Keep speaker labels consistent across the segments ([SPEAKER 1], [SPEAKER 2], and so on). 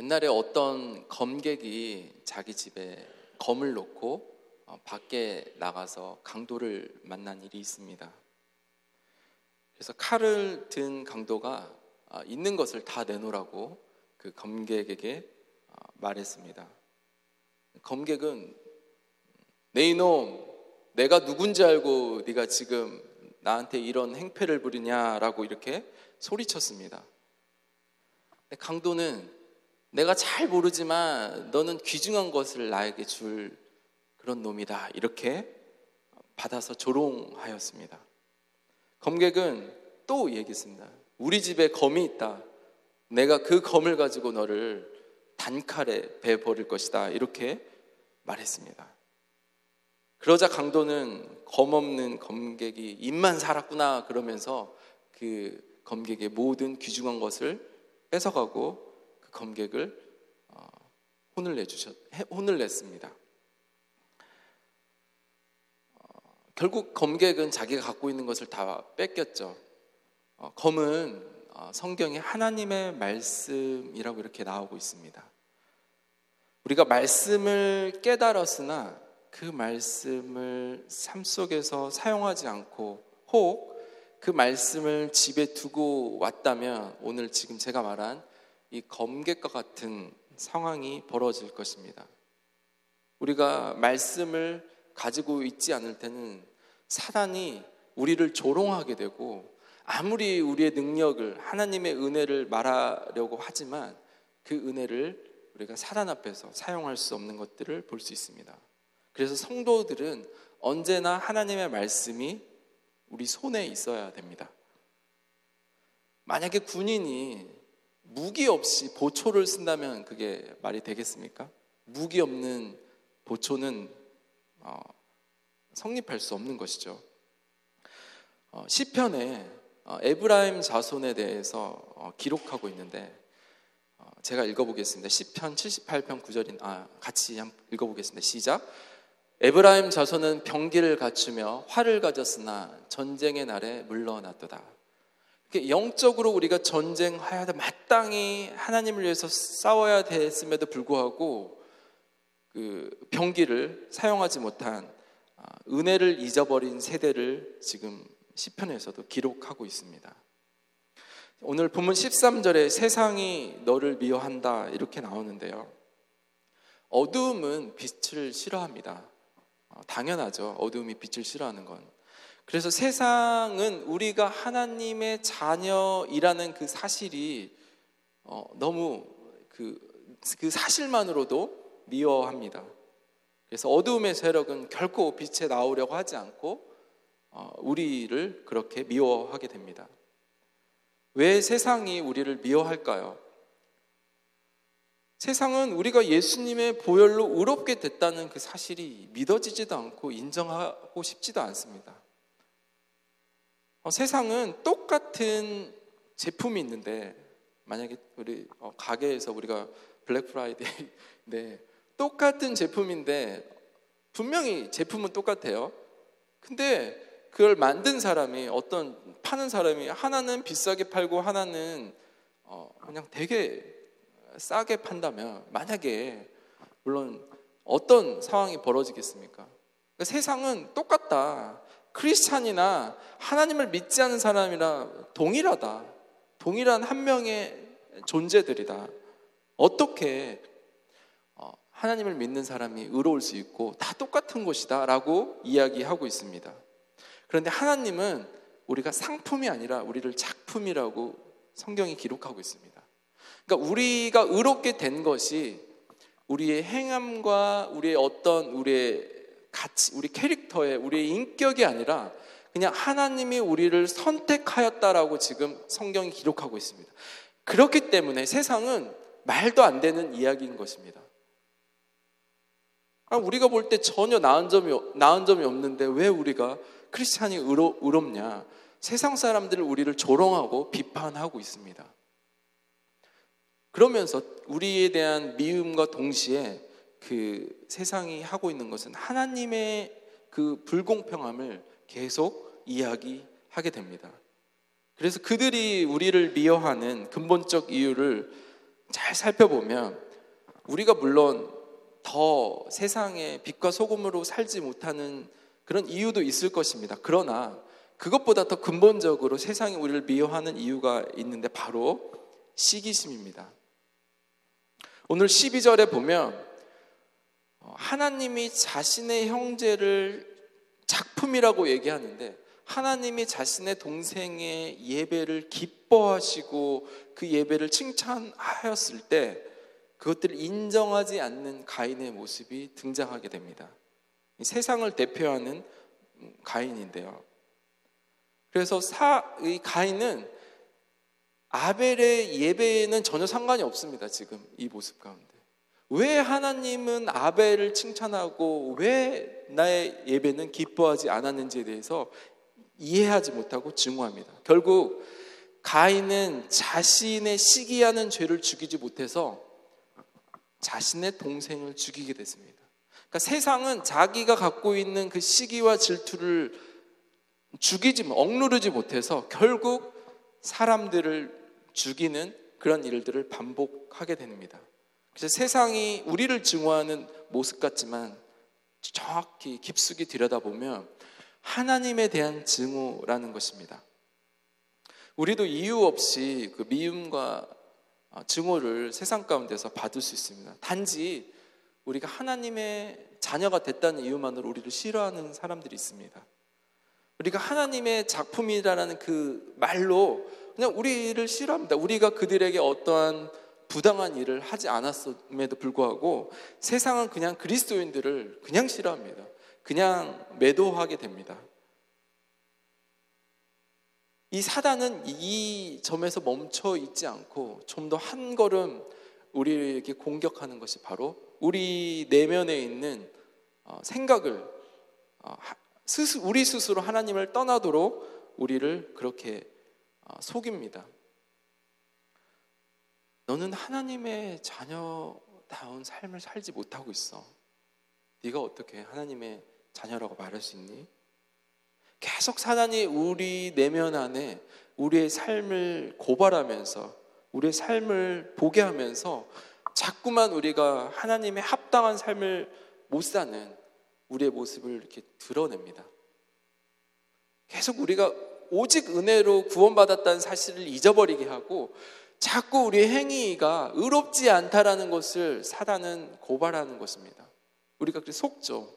[SPEAKER 1] 옛날에 어떤 검객이 자기 집에 검을 놓고 어, 밖에 나가서 강도를 만난 일이 있습니다. 그래서 칼을 든 강도가 아, 있는 것을 다 내놓으라고 그 검객에게 아, 말했습니다. 검객은 내 이놈, 내가 누군지 알고 네가 지금 나한테 이런 행패를 부리냐라고 이렇게 소리쳤습니다. 강도는 내가 잘 모르지만 너는 귀중한 것을 나에게 줄 그런 놈이다. 이렇게 받아서 조롱하였습니다. 검객은 또 얘기했습니다. 우리 집에 검이 있다. 내가 그 검을 가지고 너를 단칼에 배 버릴 것이다. 이렇게 말했습니다. 그러자 강도는 검 없는 검객이 입만 살았구나 그러면서 그 검객의 모든 귀중한 것을 뺏어가고 그 검객을 어, 혼을 내주셨 혼을 냈습니다. 어, 결국 검객은 자기가 갖고 있는 것을 다 뺏겼죠. 어, 검은 성경에 하나님의 말씀이라고 이렇게 나오고 있습니다. 우리가 말씀을 깨달았으나 그 말씀을 삶 속에서 사용하지 않고 혹 그 말씀을 집에 두고 왔다면 오늘 지금 제가 말한 이 검객과 같은 상황이 벌어질 것입니다. 우리가 말씀을 가지고 있지 않을 때는 사단이 우리를 조롱하게 되고 아무리 우리의 능력을 하나님의 은혜를 말하려고 하지만 그 은혜를 우리가 사단 앞에서 사용할 수 없는 것들을 볼 수 있습니다. 그래서 성도들은 언제나 하나님의 말씀이 우리 손에 있어야 됩니다. 만약에 군인이 무기 없이 보초를 쓴다면 그게 말이 되겠습니까? 무기 없는 보초는 어, 성립할 수 없는 것이죠. 어, 시편에 어, 에브라임 자손에 대해서 어, 기록하고 있는데 어, 제가 읽어보겠습니다. 시편 78편 9절인 아 같이 읽어보겠습니다. 시작. 에브라임 자손은 병기를 갖추며 활을 가졌으나 전쟁의 날에 물러났도다. 영적으로 우리가 전쟁하야 돼 마땅히 하나님을 위해서 싸워야 됐음에도 불구하고 그 병기를 사용하지 못한 아, 은혜를 잊어버린 세대를 지금 시편에서도 기록하고 있습니다. 오늘 본문 13절에 세상이 너를 미워한다 이렇게 나오는데요. 어두움은 빛을 싫어합니다. 어, 당연하죠. 어두움이 빛을 싫어하는 건. 그래서 세상은 우리가 하나님의 자녀이라는 그 사실이 어, 너무 그, 그 사실만으로도 미워합니다. 그래서 어두움의 세력은 결코 빛에 나오려고 하지 않고 어, 우리를 그렇게 미워하게 됩니다. 왜 세상이 우리를 미워할까요? 세상은 우리가 예수님의 보혈로 의롭게 됐다는 그 사실이 믿어지지도 않고 인정하고 싶지도 않습니다. 어, 세상은 똑같은 제품이 있는데 만약에 우리 어, 가게에서 우리가 블랙 프라이데이인데 네, 똑같은 제품인데 분명히 제품은 똑같아요. 근데 그걸 만든 사람이 어떤 파는 사람이 하나는 비싸게 팔고 하나는 어, 그냥 되게 싸게 판다면 만약에 물론 어떤 상황이 벌어지겠습니까? 그러니까 세상은 똑같다. 크리스찬이나 하나님을 믿지 않는 사람이나 동일하다. 동일한 한 명의 존재들이다. 어떻게 어, 하나님을 믿는 사람이 의로울 수 있고 다 똑같은 것이다 라고 이야기하고 있습니다. 그런데 하나님은 우리가 상품이 아니라 우리를 작품이라고 성경이 기록하고 있습니다. 그러니까 우리가 의롭게 된 것이 우리의 행함과 우리의 어떤 우리의 가치, 우리 캐릭터에 우리의 인격이 아니라 그냥 하나님이 우리를 선택하였다라고 지금 성경이 기록하고 있습니다. 그렇기 때문에 세상은 말도 안 되는 이야기인 것입니다. 아, 우리가 볼 때 전혀 나은 점이, 나은 점이 없는데 왜 우리가 크리스찬이 의로, 의롭냐? 세상 사람들을 우리를 조롱하고 비판하고 있습니다. 그러면서 우리에 대한 미움과 동시에 그 세상이 하고 있는 것은 하나님의 그 불공평함을 계속 이야기하게 됩니다. 그래서 그들이 우리를 미워하는 근본적 이유를 잘 살펴보면 우리가 물론 더 세상에 빛과 소금으로 살지 못하는 그런 이유도 있을 것입니다. 그러나 그것보다 더 근본적으로 세상이 우리를 미워하는 이유가 있는데 바로 시기심입니다. 오늘 12절에 보면 하나님이 자신의 형제를 작품이라고 얘기하는데 하나님이 자신의 동생의 예배를 기뻐하시고 그 예배를 칭찬하였을 때 그것들을 인정하지 않는 가인의 모습이 등장하게 됩니다. 세상을 대표하는 가인인데요. 그래서 사, 이 가인은 아벨의 예배에는 전혀 상관이 없습니다. 지금 이 모습 가운데. 왜 하나님은 아벨을 칭찬하고 왜 나의 예배는 기뻐하지 않았는지에 대해서 이해하지 못하고 증오합니다. 결국 가인은 자신의 시기하는 죄를 죽이지 못해서 자신의 동생을 죽이게 됐습니다. 그러니까 세상은 자기가 갖고 있는 그 시기와 질투를 죽이지 억누르지 못해서 결국 사람들을 죽이는 그런 일들을 반복하게 됩니다. 세상이 우리를 증오하는 모습 같지만 정확히 깊숙이 들여다보면 하나님에 대한 증오라는 것입니다. 우리도 이유 없이 그 미움과 증오를 세상 가운데서 받을 수 있습니다. 단지 우리가 하나님의 자녀가 됐다는 이유만으로 우리를 싫어하는 사람들이 있습니다. 우리가 하나님의 작품이라는 그 말로 그냥 우리를 싫어합니다. 우리가 그들에게 어떠한 부당한 일을 하지 않았음에도 불구하고 세상은 그냥 그리스도인들을 그냥 싫어합니다. 그냥 매도하게 됩니다. 이 사단은 이 점에서 멈춰 있지 않고 좀 더 한 걸음 우리에게 공격하는 것이 바로 우리 내면에 있는 어, 생각을 어, 우리 스스로 하나님을 떠나도록 우리를 그렇게 어, 속입니다. 너는 하나님의 자녀다운 삶을 살지 못하고 있어. 네가 어떻게 하나님의 자녀라고 말할 수 있니? 계속 사단이 우리 내면 안에 우리의 삶을 고발하면서 우리의 삶을 보게 하면서 자꾸만 우리가 하나님의 합당한 삶을 못 사는 우리의 모습을 이렇게 드러냅니다. 계속 우리가 오직 은혜로 구원받았다는 사실을 잊어버리게 하고 자꾸 우리의 행위가 의롭지 않다라는 것을 사단은 고발하는 것입니다. 우리가 그렇게 속죠.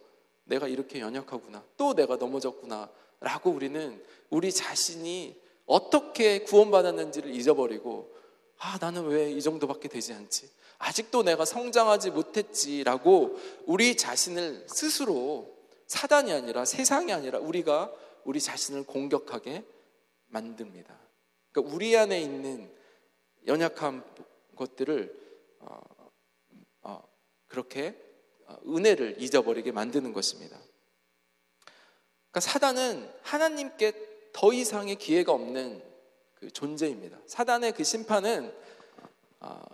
[SPEAKER 1] 내가 이렇게 연약하구나. 또 내가 넘어졌구나. 라고 우리는 우리 자신이 어떻게 구원받았는지를 잊어버리고, 아, 나는 왜 이 정도밖에 되지 않지? 아직도 내가 성장하지 못했지라고 우리 자신을 스스로 사단이 아니라 세상이 아니라 우리가 우리 자신을 공격하게 만듭니다. 그러니까 우리 안에 있는 연약한 것들을 어, 어, 그렇게 어, 은혜를 잊어버리게 만드는 것입니다. 그러니까 사단은 하나님께 더 이상의 기회가 없는 그 존재입니다. 사단의 그 심판은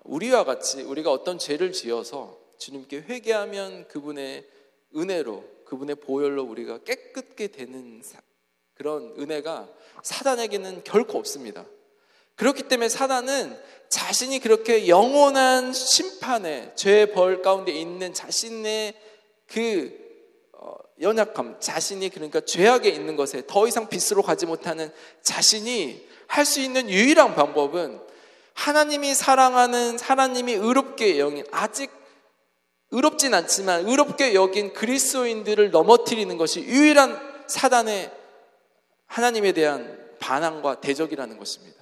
[SPEAKER 1] 우리와 같이 우리가 어떤 죄를 지어서 주님께 회개하면 그분의 은혜로 그분의 보혈로 우리가 깨끗게 되는 그런 은혜가 사단에게는 결코 없습니다. 그렇기 때문에 사단은 자신이 그렇게 영원한 심판의 죄의 벌 가운데 있는 자신의 그 어, 연약함, 자신이 그러니까 죄악에 있는 것에 더 이상 빛으로 가지 못하는 자신이 할 수 있는 유일한 방법은 하나님이 사랑하는 하나님이 의롭게 여긴 아직 의롭진 않지만 의롭게 여긴 그리스도인들을 넘어뜨리는 것이 유일한 사단의 하나님에 대한 반항과 대적이라는 것입니다.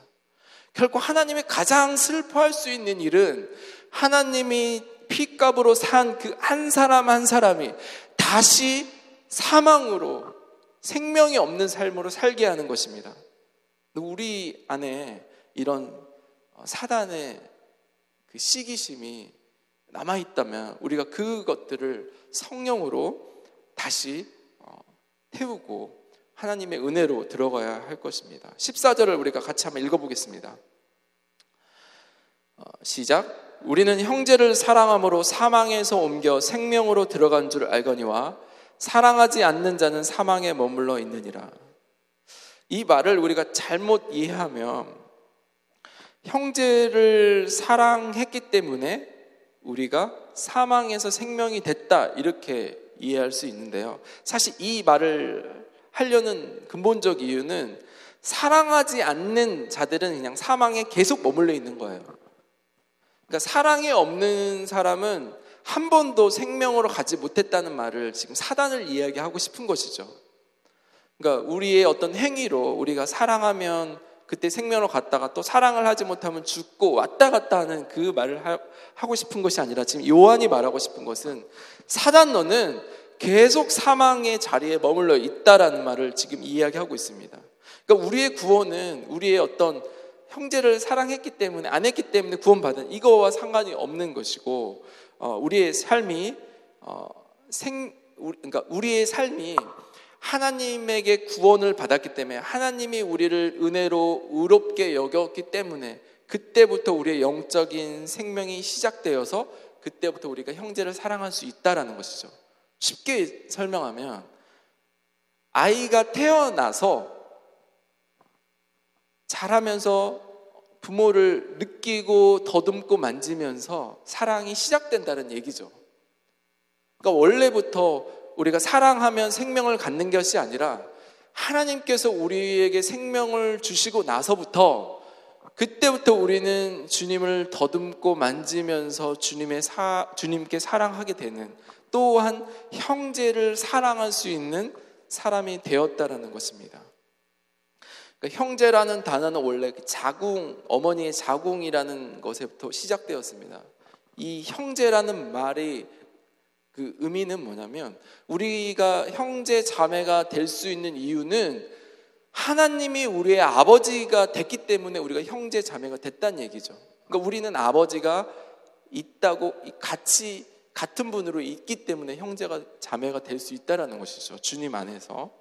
[SPEAKER 1] 결국 하나님이 가장 슬퍼할 수 있는 일은 하나님이 피값으로 산 그 한 사람 한 사람이 다시 사망으로 생명이 없는 삶으로 살게 하는 것입니다. 우리 안에 이런 사단의 그 시기심이 남아 있다면 우리가 그것들을 성령으로 다시 어, 태우고 하나님의 은혜로 들어가야 할 것입니다. 14절을 우리가 같이 한번 읽어보겠습니다. 어, 시작. 우리는 형제를 사랑함으로 사망에서 옮겨 생명으로 들어간 줄 알거니와 사랑하지 않는 자는 사망에 머물러 있느니라. 이 말을 우리가 잘못 이해하면 형제를 사랑했기 때문에 우리가 사망에서 생명이 됐다 이렇게 이해할 수 있는데요. 사실 이 말을 하려는 근본적 이유는 사랑하지 않는 자들은 그냥 사망에 계속 머물러 있는 거예요. 그러니까 사랑이 없는 사람은 한 번도 생명으로 가지 못했다는 말을 지금 사단을 이야기하고 싶은 것이죠. 그러니까 우리의 어떤 행위로 우리가 사랑하면 그때 생명으로 갔다가 또 사랑을 하지 못하면 죽고 왔다 갔다 하는 그 말을 하, 고 싶은 것이 아니라 지금 요한이 말하고 싶은 것은 사단 너는 계속 사망의 자리에 머물러 있다라는 말을 지금 이야기하고 있습니다. 그러니까 우리의 구원은 우리의 어떤 형제를 사랑했기 때문에 안 했기 때문에 구원받은 이거와 상관이 없는 것이고 어, 우리의 삶이 어, 생 그러니까 우리의 삶이 하나님에게 구원을 받았기 때문에 하나님이 우리를 은혜로 의롭게 여겼기 때문에 그때부터 우리의 영적인 생명이 시작되어서 그때부터 우리가 형제를 사랑할 수 있다라는 것이죠. 쉽게 설명하면 아이가 태어나서 자라면서 부모를 느끼고 더듬고 만지면서 사랑이 시작된다는 얘기죠. 그러니까 원래부터 우리가 사랑하면 생명을 갖는 것이 아니라 하나님께서 우리에게 생명을 주시고 나서부터 그때부터 우리는 주님을 더듬고 만지면서 주님의 사, 주님께 사랑하게 되는 또한 형제를 사랑할 수 있는 사람이 되었다라는 것입니다. 그러니까 형제라는 단어는 원래 그 자궁, 어머니의 자궁이라는 것에부터 시작되었습니다. 이 형제라는 말이 그 의미는 뭐냐면 우리가 형제 자매가 될 수 있는 이유는 하나님이 우리의 아버지가 됐기 때문에 우리가 형제 자매가 됐다는 얘기죠. 그러니까 우리는 아버지가 있다고 같이 같은 분으로 있기 때문에 형제가 자매가 될 수 있다라는 것이죠. 주님 안에서.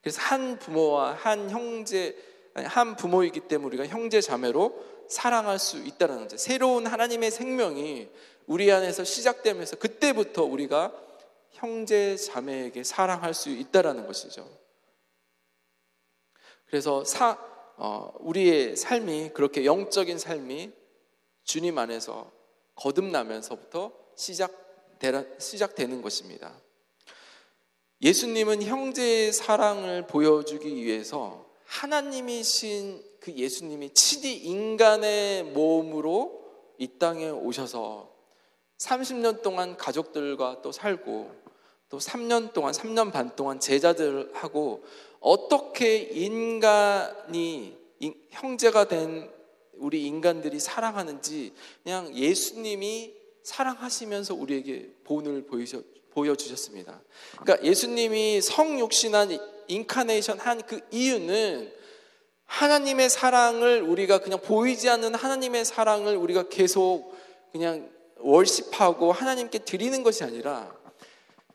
[SPEAKER 1] 그래서 한 부모와 한 형제 한 부모이기 때문에 우리가 형제 자매로 사랑할 수 있다라는 거죠. 새로운 하나님의 생명이 우리 안에서 시작되면서 그때부터 우리가 형제 자매에게 사랑할 수 있다라는 것이죠. 그래서 사, 어, 우리의 삶이 그렇게 영적인 삶이 주님 안에서 거듭나면서부터 시작되라, 시작되 는 것입니다. 예수님은 형제의 사랑을 보여주기 위해서 하나님이신 그 예수님이 친히 인간의 몸으로 이 땅에 오셔서 30년 동안 가족들과 또 살고 또 3년 동안 3년 반 동안 제자들하고 어떻게 인간이 형제가 된 우리 인간들이 사랑하는지 그냥 예수님이 사랑하시면서 우리에게 본을 보여주셨습니다. 그러니까 예수님이 성육신한 인카네이션 한 그 이유는 하나님의 사랑을 우리가 그냥 보이지 않는 하나님의 사랑을 우리가 계속 그냥 월십하고 하나님께 드리는 것이 아니라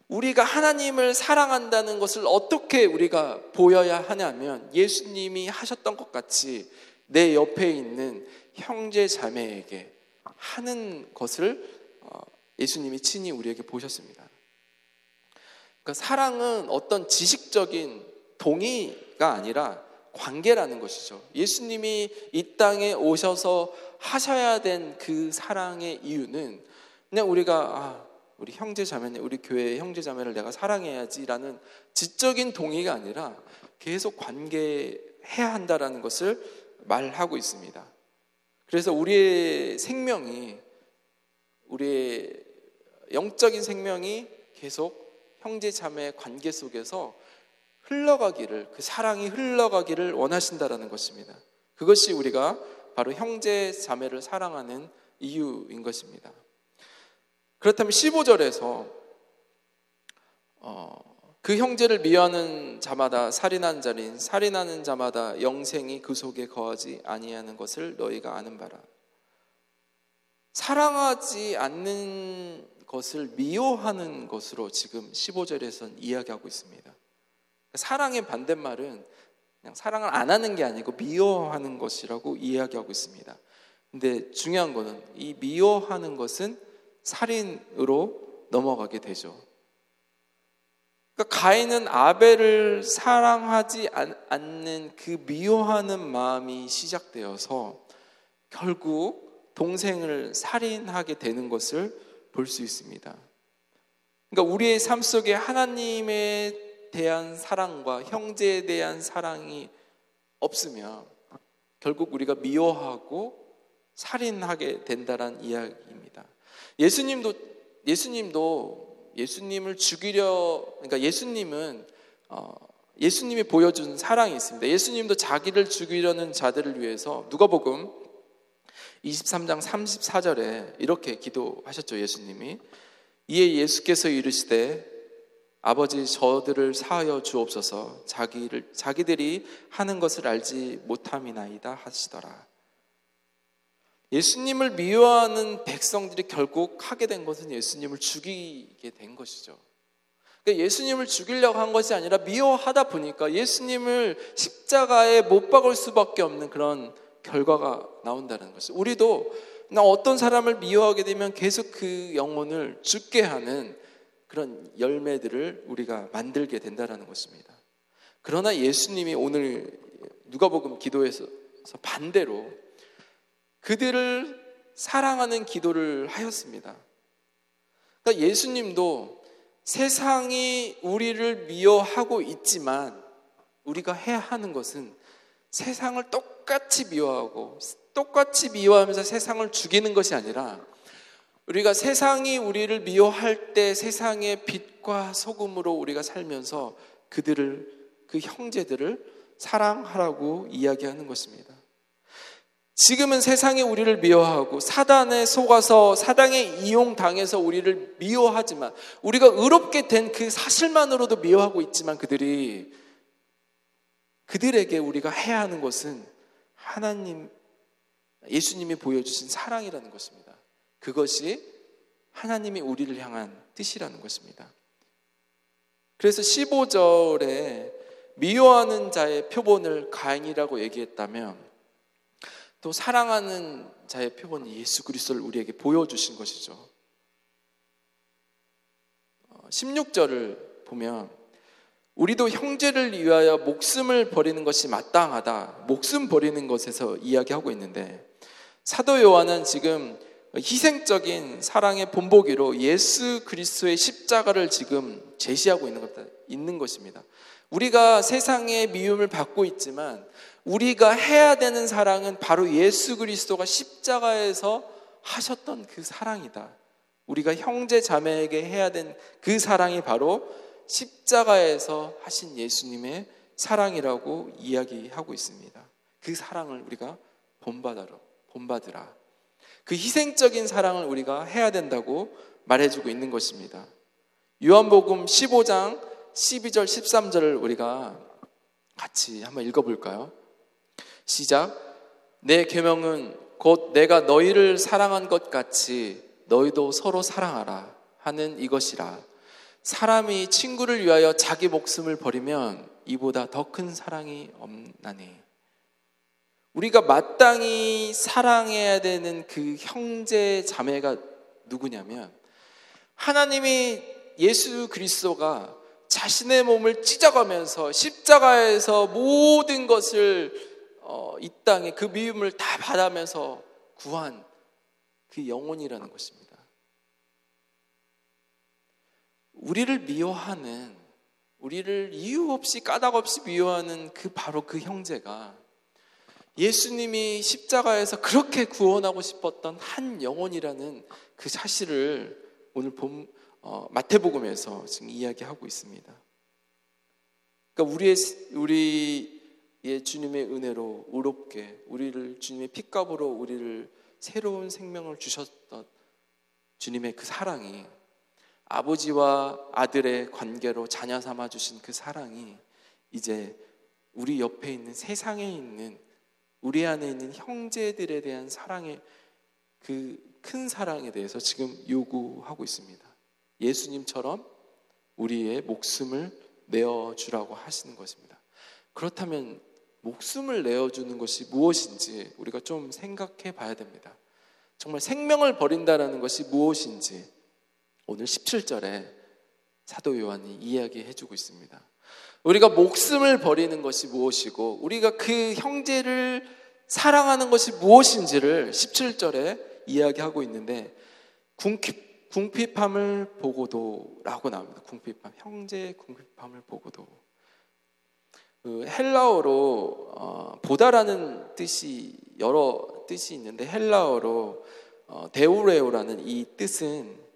[SPEAKER 1] 우리가 하나님을 사랑한다는 것을 어떻게 우리가 보여야 하냐면 예수님이 하셨던 것 같이 내 옆에 있는 형제 자매에게 하는 것을 어, 예수님이 친히 우리에게 보셨습니다. 그러니까 사랑은 어떤 지식적인 동의가 아니라 관계라는 것이죠. 예수님이 이 땅에 오셔서 하셔야 된 그 사랑의 이유는 그냥 우리가 아, 우리 형제 자매네, 우리 교회의 형제 자매를 내가 사랑해야지라는 지적인 동의가 아니라 계속 관계해야 한다라는 것을 말하고 있습니다. 그래서 우리의 생명이 우리의 영적인 생명이 계속 형제 자매의 관계 속에서 흘러가기를 그 사랑이 흘러가기를 원하신다라는 것입니다. 그것이 우리가 바로 형제 자매를 사랑하는 이유인 것입니다. 그렇다면 15절에서 어, 그 형제를 미워하는 자마다 살인한 자린 살인하는 자마다 영생이 그 속에 거하지 아니하는 것을 너희가 아는 바라. 사랑하지 않는 것을 미워하는 것으로 지금 15절에서는 이야기하고 있습니다. 사랑의 반대말은 그냥 사랑을 안 하는 게 아니고 미워하는 것이라고 이야기하고 있습니다. 근데 중요한 거는 이 미워하는 것은 살인으로 넘어가게 되죠. 그러니까 가인은 아벨을 사랑하지 않는 그 미워하는 마음이 시작되어서 결국 동생을 살인하게 되는 것을 볼 수 있습니다. 그러니까 우리의 삶 속에 하나님에 대한 사랑과 형제에 대한 사랑이 없으면 결국 우리가 미워하고 살인하게 된다는 이야기입니다. 예수님도 예수님도 예수님을 죽이려 그러니까 예수님은 어, 예수님이 보여준 사랑이 있습니다. 예수님도 자기를 죽이려는 자들을 위해서 누가복음 23장 34절에 이렇게 기도하셨죠. 예수님이 이에 예수께서 이르시되 아버지 저들을 사하여 주옵소서 자기를 자기들이 하는 것을 알지 못함이나이다 하시더라. 예수님을 미워하는 백성들이 결국 하게 된 것은 예수님을 죽이게 된 것이죠. 그러니까 예수님을 죽이려고 한 것이 아니라 미워하다 보니까 예수님을 십자가에 못 박을 수밖에 없는 그런 결과가 나온다는 것이 우리도 나 어떤 사람을 미워하게 되면 계속 그 영혼을 죽게 하는 그런 열매들을 우리가 만들게 된다는 것입니다. 그러나 예수님이 오늘 누가복음 기도에서 반대로 그들을 사랑하는 기도를 하였습니다. 그러니까 예수님도 세상이 우리를 미워하고 있지만 우리가 해야 하는 것은 세상을 똑 같이 미워하고 똑같이 미워하면서 세상을 죽이는 것이 아니라 우리가 세상이 우리를 미워할 때 세상의 빛과 소금으로 우리가 살면서 그들을 그 형제들을 사랑하라고 이야기하는 것입니다. 지금은 세상이 우리를 미워하고 사단에 속아서 사단에 이용당해서 우리를 미워하지만 우리가 의롭게 된 그 사실만으로도 미워하고 있지만 그들이 그들에게 우리가 해야 하는 것은 하나님 예수님이 보여주신 사랑이라는 것입니다. 그것이 하나님이 우리를 향한 뜻이라는 것입니다. 그래서 15절에 미워하는 자의 표본을 가인이라고 얘기했다면 또 사랑하는 자의 표본이 예수 그리스도를 우리에게 보여주신 것이죠. 16절을 어, 보면 우리도 형제를 위하여 목숨을 버리는 것이 마땅하다. 목숨 버리는 것에서 이야기하고 있는데 사도 요한은 지금 희생적인 사랑의 본보기로 예수 그리스도의 십자가를 지금 제시하고 있는 것 있는 것입니다. 우리가 세상의 미움을 받고 있지만 우리가 해야 되는 사랑은 바로 예수 그리스도가 십자가에서 하셨던 그 사랑이다. 우리가 형제 자매에게 해야 된 그 사랑이 바로 십자가에서 하신 예수님의 사랑이라고 이야기하고 있습니다. 그 사랑을 우리가 본받으라. 본받으라. 그 희생적인 사랑을 우리가 해야 된다고 말해주고 있는 것입니다. 요한복음 15장 12절 13절을 우리가 같이 한번 읽어볼까요? 시작. 내 계명은 곧 내가 너희를 사랑한 것 같이 너희도 서로 사랑하라 하는 이것이라. 사람이 친구를 위하여 자기 목숨을 버리면 이보다 더 큰 사랑이 없나니. 우리가 마땅히 사랑해야 되는 그 형제 자매가 누구냐면 하나님이 예수 그리스도가 자신의 몸을 찢어가면서 십자가에서 모든 것을 어, 이 땅에 그 미움을 다 받으면서 구한 그 영혼이라는 것입니다. 우리를 미워하는, 우리를 이유 없이 까닭 없이 미워하는 그 바로 그 형제가 예수님이 십자가에서 그렇게 구원하고 싶었던 한 영혼이라는 그 사실을 오늘 본 어, 마태복음에서 지금 이야기하고 있습니다. 그러니까 우리의 우리 예, 주님의 은혜로 의롭게 우리를 주님의 핏값으로 우리를 새로운 생명을 주셨던 주님의 그 사랑이 아버지와 아들의 관계로 자녀 삼아 주신 그 사랑이 이제 우리 옆에 있는 세상에 있는 우리 안에 있는 형제들에 대한 사랑의 그 큰 사랑에 대해서 지금 요구하고 있습니다. 예수님처럼 우리의 목숨을 내어 주라고 하시는 것입니다. 그렇다면 목숨을 내어 주는 것이 무엇인지 우리가 좀 생각해 봐야 됩니다. 정말 생명을 버린다라는 것이 무엇인지 오늘 17절에 사도 요한이 이야기해 주고 있습니다. 우리가 목숨을 버리는 것이 무엇이고 우리가 그 형제를 사랑하는 것이 무엇인지를 17절에 이야기하고 있는데 궁핍, 궁핍함을 보고도 라고 나옵니다. 궁핍함, 형제의 궁핍함을 보고도. 그 헬라어로 어, 보다라는 뜻이 여러 뜻이 있는데 헬라어로 어, 데우레오라는 이 뜻은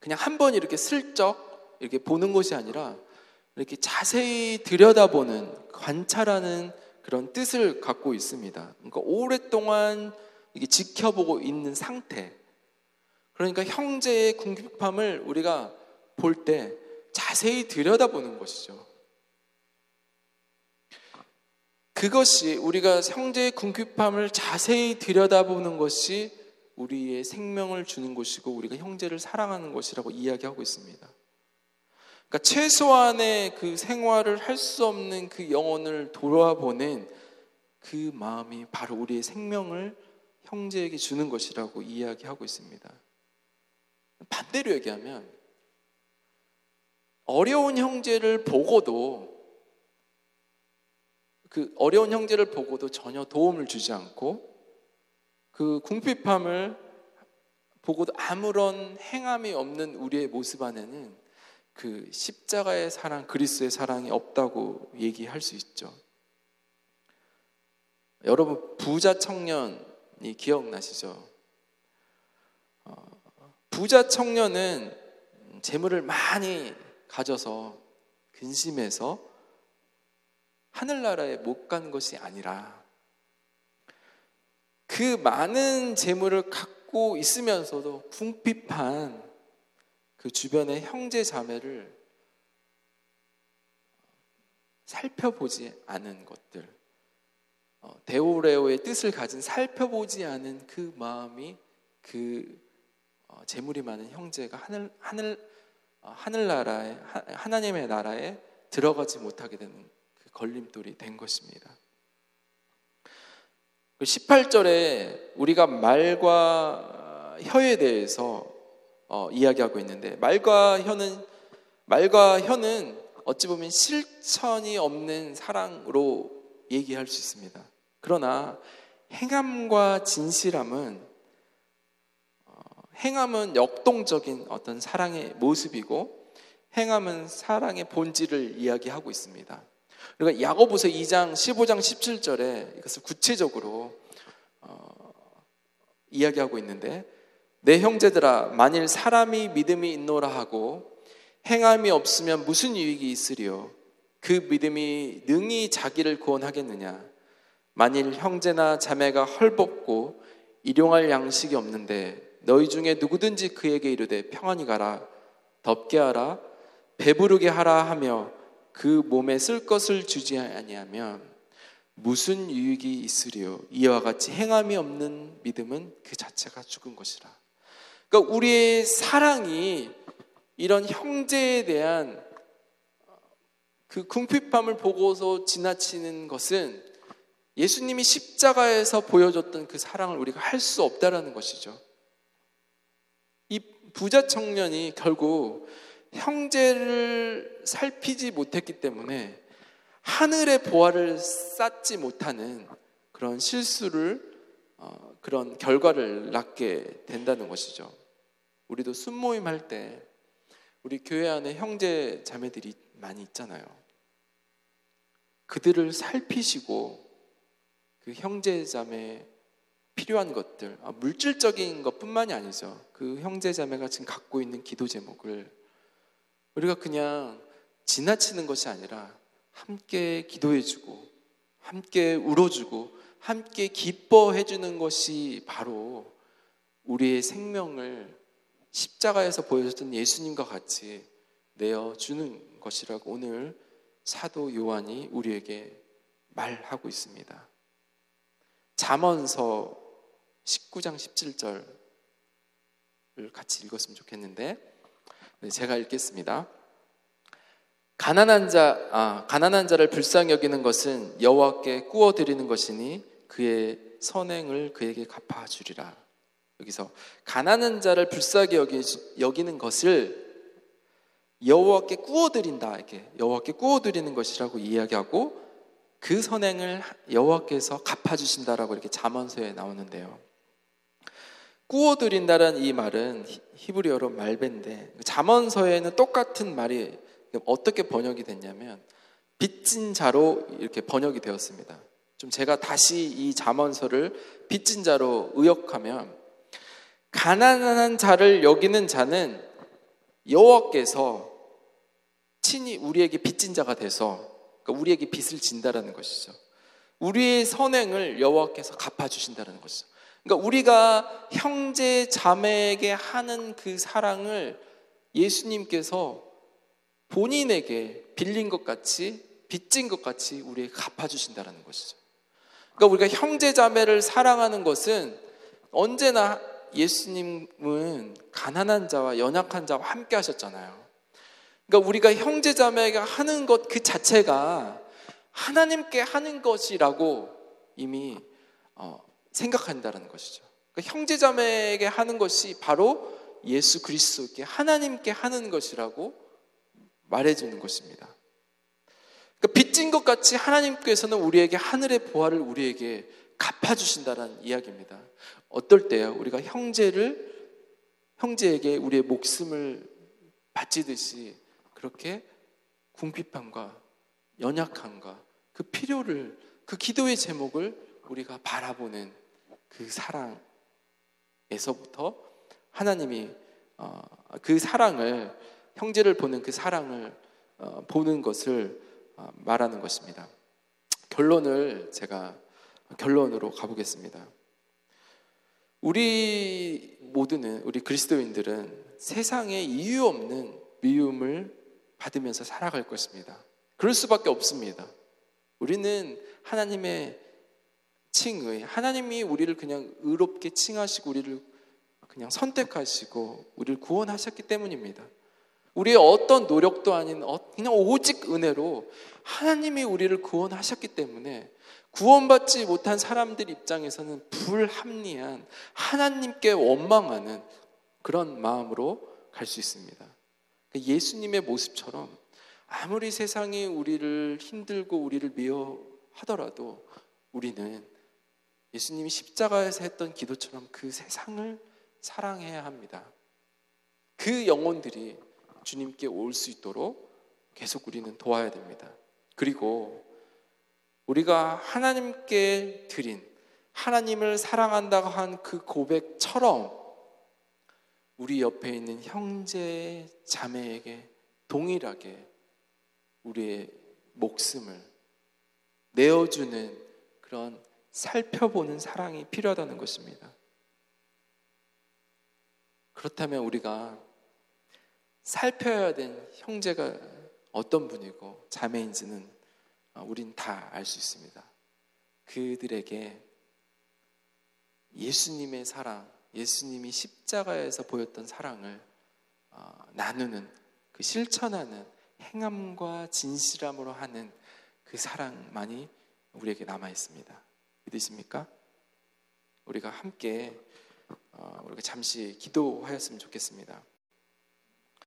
[SPEAKER 1] 그냥 한 번 이렇게 슬쩍 이렇게 보는 것이 아니라 이렇게 자세히 들여다보는 관찰하는 그런 뜻을 갖고 있습니다. 그러니까 오랫동안 이게 지켜보고 있는 상태. 그러니까 형제의 궁핍함을 우리가 볼 때 자세히 들여다보는 것이죠. 그것이 우리가 형제의 궁핍함을 자세히 들여다보는 것이 우리의 생명을 주는 것이고 우리가 형제를 사랑하는 것이라고 이야기하고 있습니다. 그러니까 최소한의 그 생활을 할 수 없는 그 영혼을 돌아보는 그 마음이 바로 우리의 생명을 형제에게 주는 것이라고 이야기하고 있습니다. 반대로 얘기하면 어려운 형제를 보고도 그 어려운 형제를 보고도 전혀 도움을 주지 않고 그 궁핍함을 보고도 아무런 행함이 없는 우리의 모습 안에는 그 십자가의 사랑, 그리스의 사랑이 없다고 얘기할 수 있죠. 여러분 부자 청년이 기억나시죠? 어, 부자 청년은 재물을 많이 가져서 근심해서 하늘나라에 못 간 것이 아니라 그 많은 재물을 갖고 있으면서도 궁핍한 그 주변의 형제 자매를 살펴보지 않은 것들, 어, 데오레오의 뜻을 가진 살펴보지 않은 그 마음이 그 어, 재물이 많은 형제가 하늘 하늘 어, 하늘나라에 하나님의 나라에 들어가지 못하게 되는 그 걸림돌이 된 것입니다. 18절에 우리가 말과 혀에 대해서 어, 이야기하고 있는데 말과 혀는 말과 혀는 어찌 보면 실천이 없는 사랑으로 얘기할 수 있습니다. 그러나 행함과 진실함은 어, 행함은 역동적인 어떤 사랑의 모습이고 행함은 사랑의 본질을 이야기하고 있습니다. 그러니까 야고보서 2장 15장 17절에 이것을 구체적으로 어, 이야기하고 있는데 내 형제들아 만일 사람이 믿음이 있노라 하고 행함이 없으면 무슨 유익이 있으리요? 그 믿음이 능히 자기를 구원하겠느냐? 만일 형제나 자매가 헐벗고 일용할 양식이 없는데 너희 중에 누구든지 그에게 이르되 평안히 가라 덥게 하라 배부르게 하라 하며 그 몸에 쓸 것을 주지 아니하면 무슨 유익이 있으리요 이와 같이 행함이 없는 믿음은 그 자체가 죽은 것이라 그러니까 우리의 사랑이 이런 형제에 대한 그 궁핍함을 보고서 지나치는 것은 예수님이 십자가에서 보여줬던 그 사랑을 우리가 할 수 없다라는 것이죠. 이 부자 청년이 결국 형제를 살피지 못했기 때문에 하늘의 보화를 쌓지 못하는 그런 실수를 어, 그런 결과를 낳게 된다는 것이죠. 우리도 순모임 할 때 우리 교회 안에 형제 자매들이 많이 있잖아요. 그들을 살피시고 그 형제 자매 필요한 것들, 아, 물질적인 것뿐만이 아니죠. 그 형제 자매가 지금 갖고 있는 기도 제목을 우리가 그냥 지나치는 것이 아니라 함께 기도해주고, 함께 울어주고, 함께 기뻐해주는 것이 바로 우리의 생명을 십자가에서 보여줬던 예수님과 같이 내어주는 것이라고 오늘 사도 요한이 우리에게 말하고 있습니다. 잠언서 19장 17절을 같이 읽었으면 좋겠는데 네, 제가 읽겠습니다. 가난한 자, 아, 가난한 자를 불쌍히 여기는 것은 여호와께 꾸어 드리는 것이니 그의 선행을 그에게 갚아 주리라. 여기서 가난한 자를 불쌍히 여기, 여기는 것을 여호와께 꾸어 드린다 이렇게 여호와께 꾸어 드리는 것이라고 이야기하고 그 선행을 여호와께서 갚아 주신다라고 이렇게 잠언서에 나오는데요. 꾸어드린다라는 이 말은 히브리어로 말배인데 잠언서에는 똑같은 말이 어떻게 번역이 됐냐면 빚진 자로 이렇게 번역이 되었습니다. 좀 제가 다시 이 잠언서를 빚진 자로 의역하면 가난한 자를 여기는 자는 여호와께서 친히 우리에게 빚진 자가 돼서 그러니까 우리에게 빚을 진다라는 것이죠. 우리의 선행을 여호와께서 갚아주신다는 것이죠. 그러니까 우리가 형제 자매에게 하는 그 사랑을 예수님께서 본인에게 빌린 것 같이 빚진 것 같이 우리에게 갚아주신다는 것이죠. 그러니까 우리가 형제 자매를 사랑하는 것은 언제나 예수님은 가난한 자와 연약한 자와 함께 하셨잖아요. 그러니까 우리가 형제 자매에게 하는 것 그 자체가 하나님께 하는 것이라고 이미 어, 생각한다는 것이죠. 그러니까 형제 자매에게 하는 것이 바로 예수 그리스도께 하나님께 하는 것이라고 말해주는 것입니다. 그러니까 빚진 것 같이 하나님께서는 우리에게 하늘의 보화를 우리에게 갚아주신다는 이야기입니다. 어떨 때요? 우리가 형제를 형제에게 우리의 목숨을 바치듯이 그렇게 궁핍함과 연약함과 그 필요를 그 기도의 제목을 우리가 바라보는 그 사랑에서부터 하나님이 어, 그 사랑을 형제를 보는 그 사랑을 어, 보는 것을 어, 말하는 것입니다. 결론을 제가 결론으로 가보겠습니다. 우리 모두는 우리 그리스도인들은 세상에 이유 없는 미움을 받으면서 살아갈 것입니다. 그럴 수밖에 없습니다. 우리는 하나님의 칭의, 하나님이 우리를 그냥 의롭게 칭하시고 우리를 그냥 선택하시고 우리를 구원하셨기 때문입니다. 우리의 어떤 노력도 아닌 어, 그냥 오직 은혜로 하나님이 우리를 구원하셨기 때문에 구원받지 못한 사람들 입장에서는 불합리한 하나님께 원망하는 그런 마음으로 갈 수 있습니다. 그러니까 예수님의 모습처럼 아무리 세상이 우리를 힘들고 우리를 미워 하더라도 우리는 예수님이 십자가에서 했던 기도처럼 그 세상을 사랑해야 합니다. 그 영혼들이 주님께 올 수 있도록 계속 우리는 도와야 됩니다. 그리고 우리가 하나님께 드린 하나님을 사랑한다고 한 그 고백처럼 우리 옆에 있는 형제 자매에게 동일하게 우리의 목숨을 내어주는 그런 살펴보는 사랑이 필요하다는 것입니다. 그렇다면 우리가 살펴야 된 형제가 어떤 분이고 자매인지는 어, 우린 다 알 수 있습니다. 그들에게 예수님의 사랑, 예수님이 십자가에서 보였던 사랑을 어, 나누는 그 실천하는 행함과 진실함으로 하는 그 사랑만이 우리에게 남아 있습니다. 믿으십니까? 우리가 함께 어, 우리가 잠시 기도하였으면 좋겠습니다.